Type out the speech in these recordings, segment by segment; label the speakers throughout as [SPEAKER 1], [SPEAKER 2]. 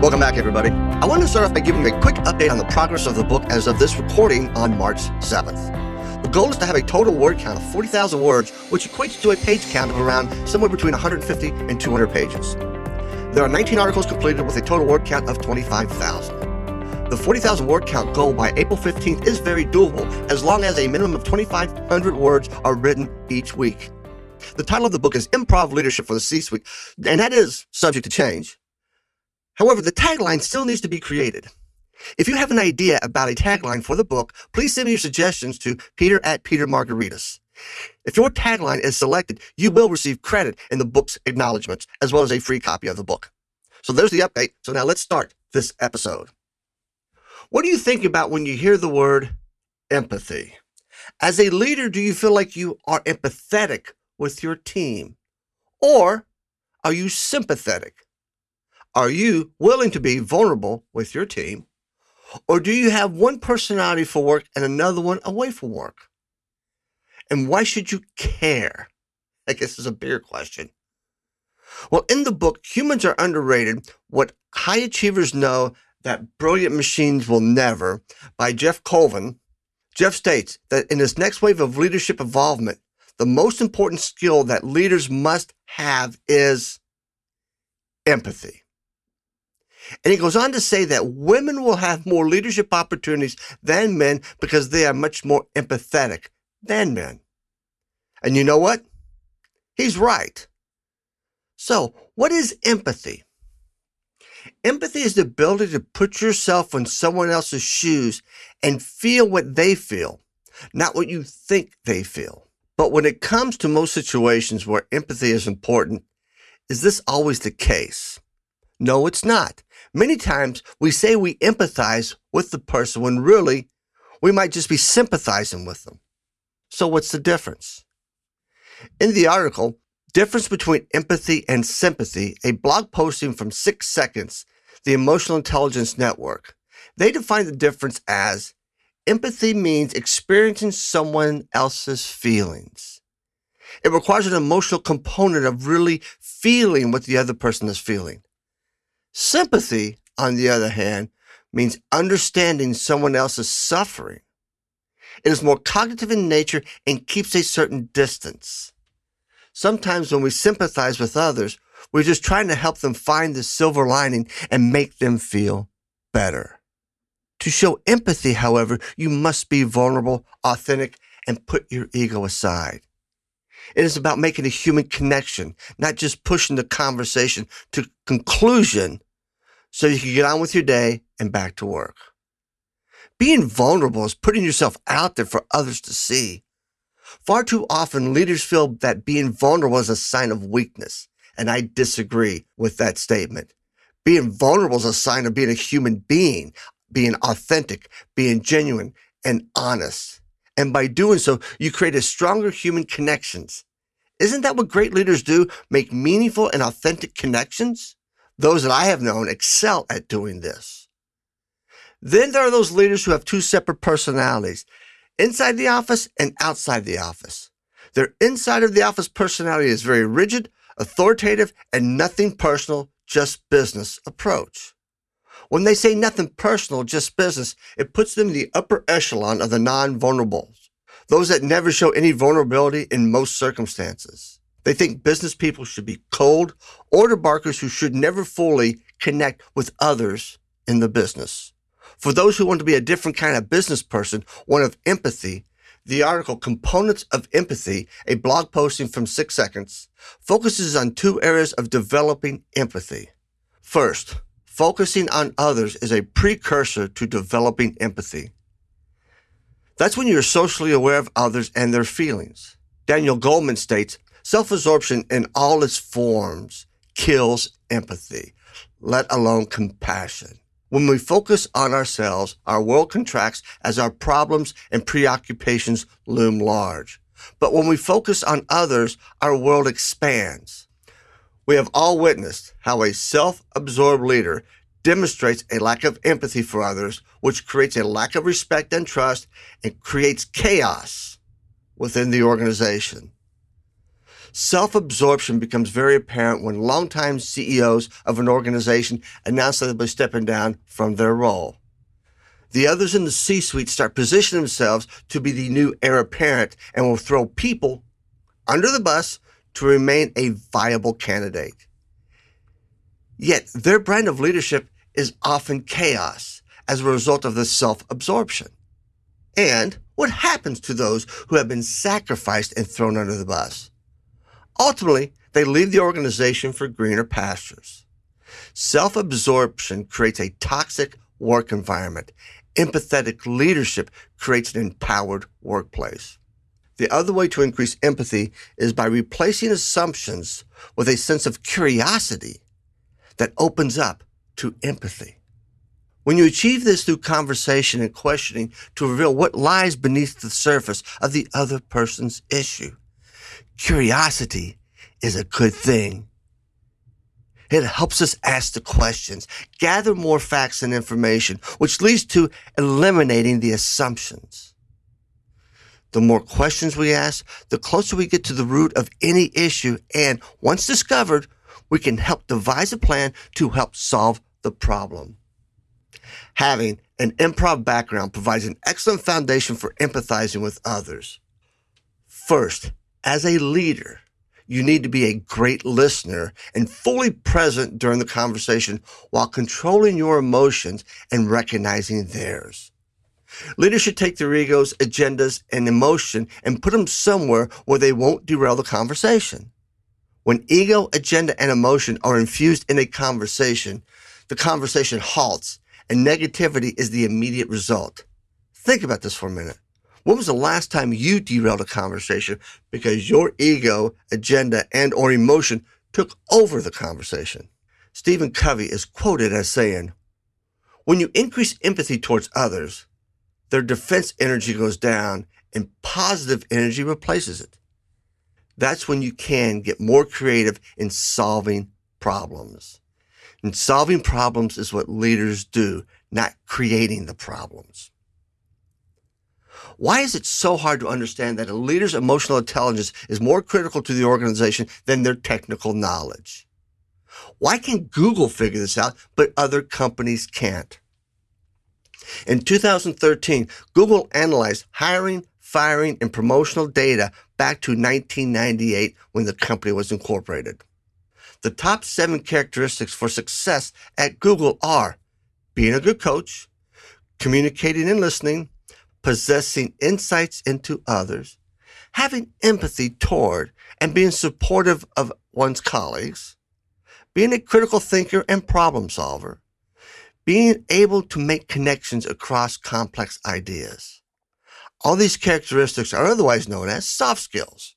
[SPEAKER 1] Welcome back, everybody. I want to start off by giving you a quick update on the progress of the book as of this recording on March 7th. The goal is to have a total word count of 40,000 words, which equates to a page count of around somewhere between 150 and 200 pages. There are 19 articles completed with a total word count of 25,000. The 40,000 word count goal by April 15th is very doable as long as a minimum of 2,500 words are written each week. The title of the book is Improv Leadership for the C Suite, and that is subject to change. However, the tagline still needs to be created. If you have an idea about a tagline for the book, please send me your suggestions to peter at Peter Margaritis. If your tagline is selected, you will receive credit in the book's acknowledgments, as well as a free copy of the book. So there's the update. So now let's start this episode. What do you think about when you hear the word empathy? As a leader, do you feel like you are empathetic with your team? Or are you sympathetic? Are you willing to be vulnerable with your team? Or do you have one personality for work and another one away from work? And why should you care? I guess is a bigger question. Well, in the book, Humans Are Underrated What High Achievers Know That Brilliant Machines Will Never by Geoff Colvin, Geoff states that in this next wave of leadership involvement, the most important skill that leaders must have is empathy. And he goes on to say that women will have more leadership opportunities than men because they are much more empathetic than men. And you know what? He's right. So, what is empathy? Empathy is the ability to put yourself in someone else's shoes and feel what they feel, not what you think they feel. But when it comes to most situations where empathy is important, is this always the case? No, it's not. Many times we say we empathize with the person when really we might just be sympathizing with them. So what's the difference? In the article, Difference Between Empathy and Sympathy, a blog posting from Six Seconds, the Emotional Intelligence Network, they define the difference as empathy means experiencing someone else's feelings. It requires an emotional component of really feeling what the other person is feeling. Sympathy, on the other hand, means understanding someone else's suffering. It is more cognitive in nature and keeps a certain distance. Sometimes when we sympathize with others, we're just trying to help them find the silver lining and make them feel better. To show empathy, however, you must be vulnerable, authentic, and put your ego aside. It is about making a human connection, not just pushing the conversation to conclusion so you can get on with your day and back to work. Being vulnerable is putting yourself out there for others to see. Far too often, leaders feel that being vulnerable is a sign of weakness, and I disagree with that statement. Being vulnerable is a sign of being a human being, being authentic, being genuine, and honest. And by doing so, you create a stronger human connections. Isn't that what great leaders do? Make meaningful and authentic connections? Those that I have known excel at doing this. Then there are those leaders who have two separate personalities, inside the office and outside the office. Their inside of the office personality is very rigid, authoritative, and nothing personal, just business approach. When they say nothing personal, just business, it puts them in the upper echelon of the non-vulnerables, those that never show any vulnerability in most circumstances. They think business people should be cold, order barkers who should never fully connect with others in the business. For those who want to be a different kind of business person, one of empathy, the article Components of Empathy, a blog posting from Six Seconds, focuses on two areas of developing empathy. First, focusing on others is a precursor to developing empathy. That's when you're socially aware of others and their feelings. Daniel Goleman states, self-absorption in all its forms kills empathy, let alone compassion. When we focus on ourselves, our world contracts as our problems and preoccupations loom large. But when we focus on others, our world expands. We have all witnessed how a self-absorbed leader demonstrates a lack of empathy for others, which creates a lack of respect and trust and creates chaos within the organization. Self absorption becomes very apparent when longtime CEOs of an organization announce that they'll be stepping down from their role. The others in the C suite start positioning themselves to be the new heir apparent and will throw people under the bus to remain a viable candidate. Yet their brand of leadership is often chaos as a result of this self absorption. And what happens to those who have been sacrificed and thrown under the bus? Ultimately, they leave the organization for greener pastures. Self absorption creates a toxic work environment. Empathetic leadership creates an empowered workplace. The other way to increase empathy is by replacing assumptions with a sense of curiosity that opens up to empathy. When you achieve this through conversation and questioning to reveal what lies beneath the surface of the other person's issue, curiosity is a good thing. It helps us ask the questions, gather more facts and information, which leads to eliminating the assumptions. The more questions we ask, the closer we get to the root of any issue. And once discovered, we can help devise a plan to help solve the problem. Having an improv background provides an excellent foundation for empathizing with others. First, as a leader, you need to be a great listener and fully present during the conversation while controlling your emotions and recognizing theirs. Leaders should take their egos, agendas, and emotion and put them somewhere where they won't derail the conversation. When ego, agenda, and emotion are infused in a conversation, the conversation halts and negativity is the immediate result. Think about this for a minute. When was the last time you derailed a conversation because your ego, agenda, and or emotion took over the conversation? Stephen Covey is quoted as saying, when you increase empathy towards others, their defense energy goes down and positive energy replaces it. That's when you can get more creative in solving problems. And solving problems is what leaders do, not creating the problems. Why is it so hard to understand that a leader's emotional intelligence is more critical to the organization than their technical knowledge? Why can Google figure this out, but other companies can't? In 2013, Google analyzed hiring, firing, and promotional data back to 1998 when the company was incorporated. The top seven characteristics for success at Google are being a good coach, communicating and listening, possessing insights into others, having empathy toward and being supportive of one's colleagues, being a critical thinker and problem solver, being able to make connections across complex ideas. All these characteristics are otherwise known as soft skills.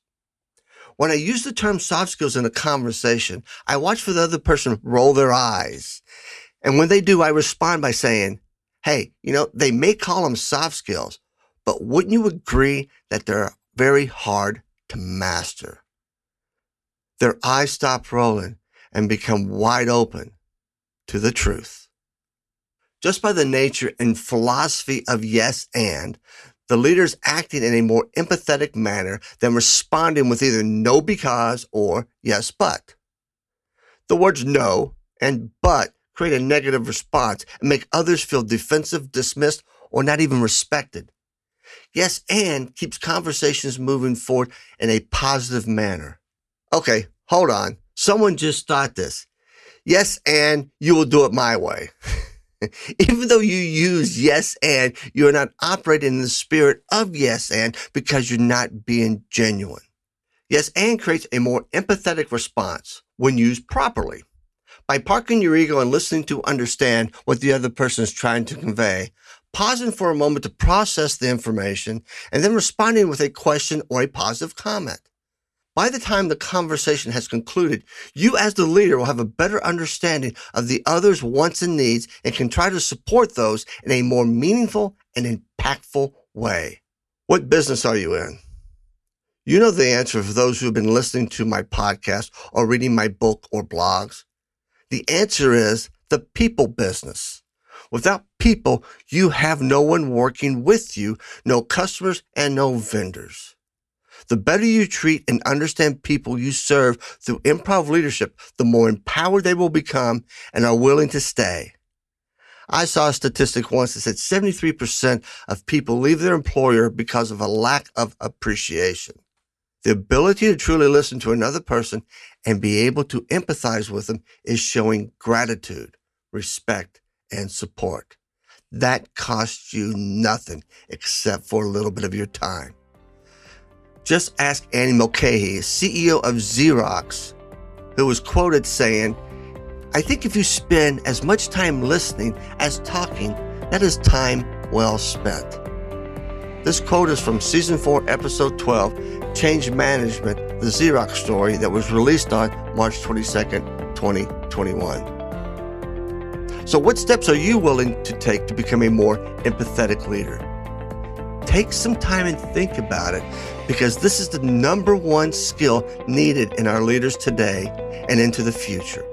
[SPEAKER 1] When I use the term soft skills in a conversation, I watch for the other person roll their eyes. And when they do, I respond by saying, Hey, you know, they may call them soft skills, but wouldn't you agree that they're very hard to master? Their eyes stop rolling and become wide open to the truth. Just by the nature and philosophy of yes and, the leader's acting in a more empathetic manner than responding with either no because or yes but. The words no and but create a negative response and make others feel defensive, dismissed, or not even respected. Yes, and keeps conversations moving forward in a positive manner. Okay, hold on. Someone just thought this. Yes, and you will do it my way. Even though you use yes and, you're not operating in the spirit of yes and because you're not being genuine. Yes and creates a more empathetic response when used properly. By parking your ego and listening to understand what the other person is trying to convey, pausing for a moment to process the information, and then responding with a question or a positive comment. By the time the conversation has concluded, you as the leader will have a better understanding of the other's wants and needs and can try to support those in a more meaningful and impactful way. What business are you in? You know the answer for those who have been listening to my podcast or reading my book or blogs. The answer is the people business. Without people, you have no one working with you, no customers, and no vendors. The better you treat and understand people you serve through improv leadership, the more empowered they will become and are willing to stay. I saw a statistic once that said 73% of people leave their employer because of a lack of appreciation. The ability to truly listen to another person and be able to empathize with them is showing gratitude, respect, and support. That costs you nothing except for a little bit of your time. Just ask Annie Mulcahy, CEO of Xerox, who was quoted saying, I think if you spend as much time listening as talking, that is time well spent. This quote is from season 4, episode 12, Change Management, the Xerox story that was released on March 22nd, 2021. So, what steps are you willing to take to become a more empathetic leader? Take some time and think about it because this is the number one skill needed in our leaders today and into the future.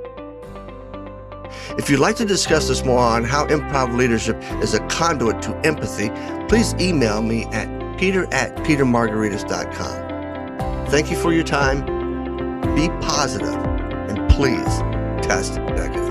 [SPEAKER 1] If you'd like to discuss this more on how improv leadership is a conduit to empathy, please email me at peter at petermargaritis.com. Thank you for your time. Be positive and please test negative.